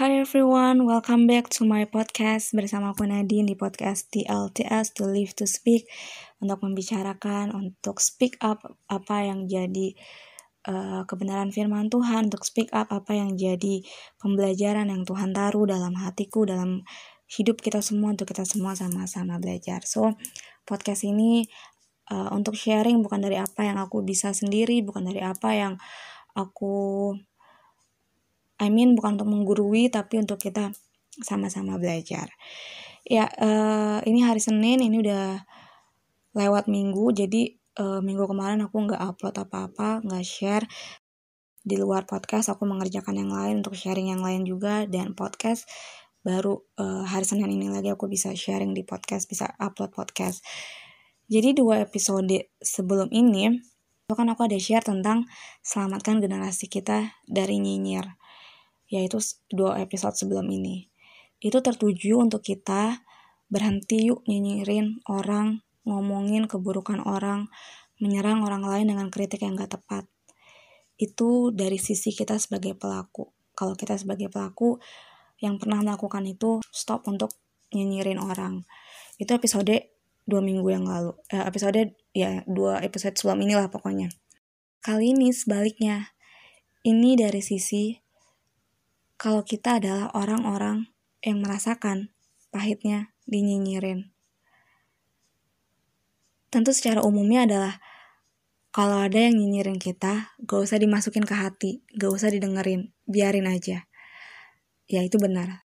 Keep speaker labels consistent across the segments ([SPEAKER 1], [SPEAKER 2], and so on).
[SPEAKER 1] Hi everyone, welcome back to my podcast. Bersama aku Nadine di podcast TLTS To Live to Speak. Untuk membicarakan, untuk speak up apa yang jadi uh, kebenaran firman Tuhan, untuk speak up apa yang jadi pembelajaran yang Tuhan taruh dalam hatiku, dalam hidup kita semua, untuk kita semua sama-sama belajar. So, podcast ini uh, untuk sharing bukan dari apa yang aku bisa sendiri, bukan dari apa yang aku I mean bukan untuk menggurui tapi untuk kita sama-sama belajar. Ya, uh, ini hari Senin, ini udah lewat minggu, jadi uh, minggu kemarin aku nggak upload apa-apa, nggak share. Di luar podcast aku mengerjakan yang lain untuk sharing yang lain juga dan podcast baru uh, hari Senin ini lagi aku bisa sharing di podcast, bisa upload podcast. Jadi dua episode sebelum ini, itu kan aku ada share tentang selamatkan generasi kita dari nyinyir yaitu dua episode sebelum ini. Itu tertuju untuk kita berhenti yuk nyinyirin orang, ngomongin keburukan orang, menyerang orang lain dengan kritik yang gak tepat. Itu dari sisi kita sebagai pelaku. Kalau kita sebagai pelaku yang pernah melakukan itu, stop untuk nyinyirin orang. Itu episode dua minggu yang lalu. Eh, episode ya dua episode sebelum inilah pokoknya. Kali ini sebaliknya. Ini dari sisi kalau kita adalah orang-orang yang merasakan pahitnya dinyinyirin. Tentu secara umumnya adalah kalau ada yang nyinyirin kita, gak usah dimasukin ke hati, gak usah didengerin, biarin aja. Ya itu benar.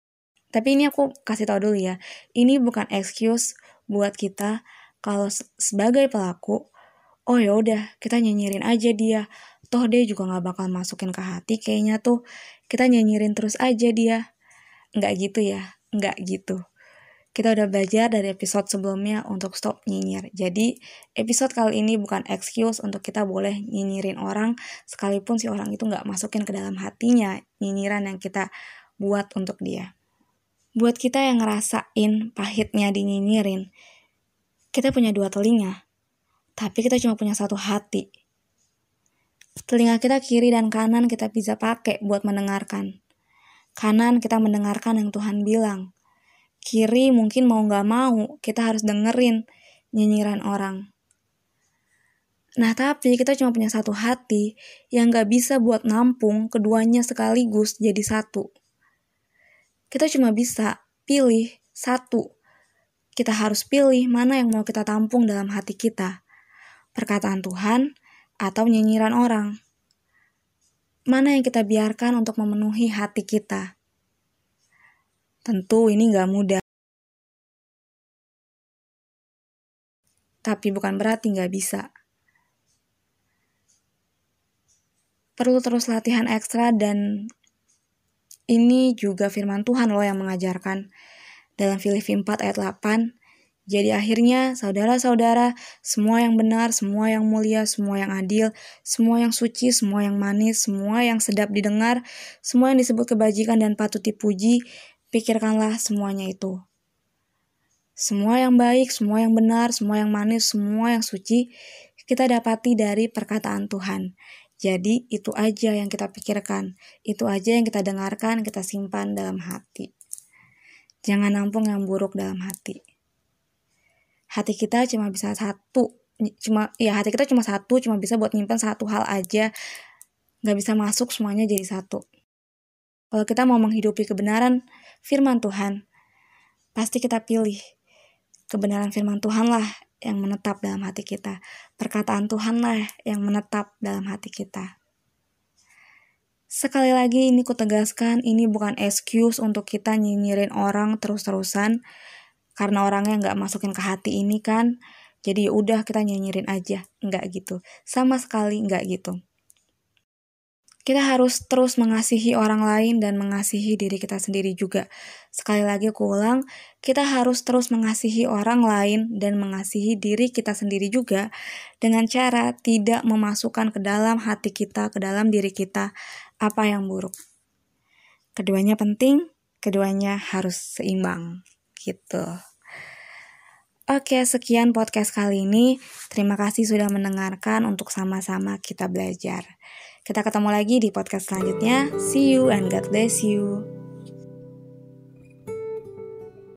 [SPEAKER 1] Tapi ini aku kasih tau dulu ya, ini bukan excuse buat kita kalau sebagai pelaku, oh ya udah kita nyinyirin aja dia, toh dia juga gak bakal masukin ke hati kayaknya tuh kita nyinyirin terus aja dia. Nggak gitu ya, nggak gitu. Kita udah belajar dari episode sebelumnya untuk stop nyinyir. Jadi, episode kali ini bukan excuse untuk kita boleh nyinyirin orang, sekalipun si orang itu nggak masukin ke dalam hatinya nyinyiran yang kita buat untuk dia. Buat kita yang ngerasain pahitnya dinyinyirin, kita punya dua telinga, tapi kita cuma punya satu hati. Telinga kita kiri dan kanan kita bisa pakai buat mendengarkan. Kanan kita mendengarkan yang Tuhan bilang. Kiri mungkin mau gak mau, kita harus dengerin nyinyiran orang. Nah tapi kita cuma punya satu hati yang gak bisa buat nampung keduanya sekaligus jadi satu. Kita cuma bisa pilih satu. Kita harus pilih mana yang mau kita tampung dalam hati kita. Perkataan Tuhan atau nyinyiran orang. Mana yang kita biarkan untuk memenuhi hati kita? Tentu ini gak mudah. Tapi bukan berarti gak bisa. Perlu terus latihan ekstra dan ini juga firman Tuhan loh yang mengajarkan. Dalam Filipi 4 ayat 8, jadi akhirnya, saudara-saudara, semua yang benar, semua yang mulia, semua yang adil, semua yang suci, semua yang manis, semua yang sedap didengar, semua yang disebut kebajikan dan patut dipuji, pikirkanlah semuanya itu. Semua yang baik, semua yang benar, semua yang manis, semua yang suci, kita dapati dari perkataan Tuhan. Jadi itu aja yang kita pikirkan, itu aja yang kita dengarkan, kita simpan dalam hati. Jangan nampung yang buruk dalam hati hati kita cuma bisa satu cuma ya hati kita cuma satu cuma bisa buat nyimpan satu hal aja. Nggak bisa masuk semuanya jadi satu. Kalau kita mau menghidupi kebenaran firman Tuhan pasti kita pilih kebenaran firman Tuhan lah yang menetap dalam hati kita. Perkataan Tuhan lah yang menetap dalam hati kita. Sekali lagi ini kutegaskan, ini bukan excuse untuk kita nyinyirin orang terus-terusan, karena orangnya nggak masukin ke hati ini kan jadi ya udah kita nyanyirin aja nggak gitu sama sekali nggak gitu kita harus terus mengasihi orang lain dan mengasihi diri kita sendiri juga. Sekali lagi aku ulang, kita harus terus mengasihi orang lain dan mengasihi diri kita sendiri juga dengan cara tidak memasukkan ke dalam hati kita, ke dalam diri kita apa yang buruk. Keduanya penting, keduanya harus seimbang gitu. Oke, sekian podcast kali ini. Terima kasih sudah mendengarkan untuk sama-sama kita belajar. Kita ketemu lagi di podcast selanjutnya. See you and God bless you.